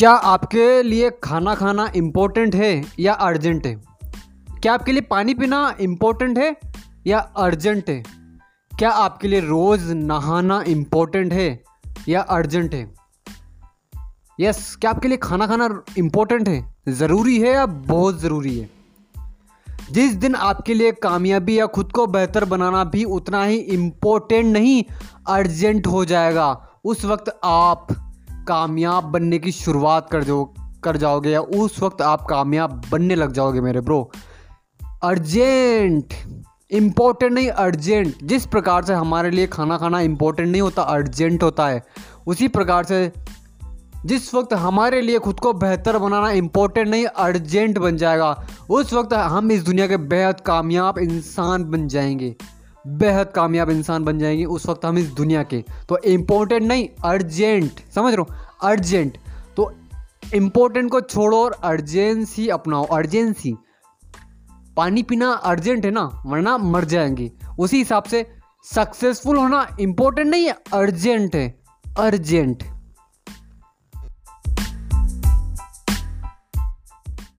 क्या आपके लिए खाना खाना इम्पोर्टेंट है या अर्जेंट है? क्या आपके लिए पानी पीना इम्पोर्टेंट है या अर्जेंट है? क्या आपके लिए रोज़ नहाना इम्पोर्टेंट है या अर्जेंट है? यस क्या आपके लिए खाना खाना इम्पोर्टेंट है? ज़रूरी है या बहुत ज़रूरी है? जिस दिन आपके लिए कामयाबी या खुद को बेहतर बनाना भी उतना ही इम्पोर्टेंट नहीं अर्जेंट हो जाएगा। उस वक्त आप कामयाब बनने की शुरुआत कर जो कर जाओगे या उस वक्त आप कामयाब बनने लग जाओगे मेरे ब्रो अर्जेंट इम्पोर्टेंट नहीं अर्जेंट जिस प्रकार से हमारे लिए खाना खाना इम्पोर्टेंट नहीं होता अर्जेंट होता है। उसी प्रकार से जिस वक्त हमारे लिए खुद को बेहतर बनाना इम्पोर्टेंट नहीं अर्जेंट बन जाएगा, उस वक्त हम इस दुनिया के बेहद कामयाब इंसान बन जाएँगे। बेहद कामयाब इंसान बन जाएँगे उस वक्त हम इस दुनिया के। तो इम्पोर्टेंट नहीं अर्जेंट समझ रहे हो? अर्जेंट तो इम्पोर्टेंट को छोड़ो और अर्जेंसी अपनाओ। अर्जेंसी पानी पीना अर्जेंट है ना, वरना मर जाएँगे। उसी हिसाब से सक्सेसफुल होना इम्पोर्टेंट नहीं है अर्जेंट है। अर्जेंट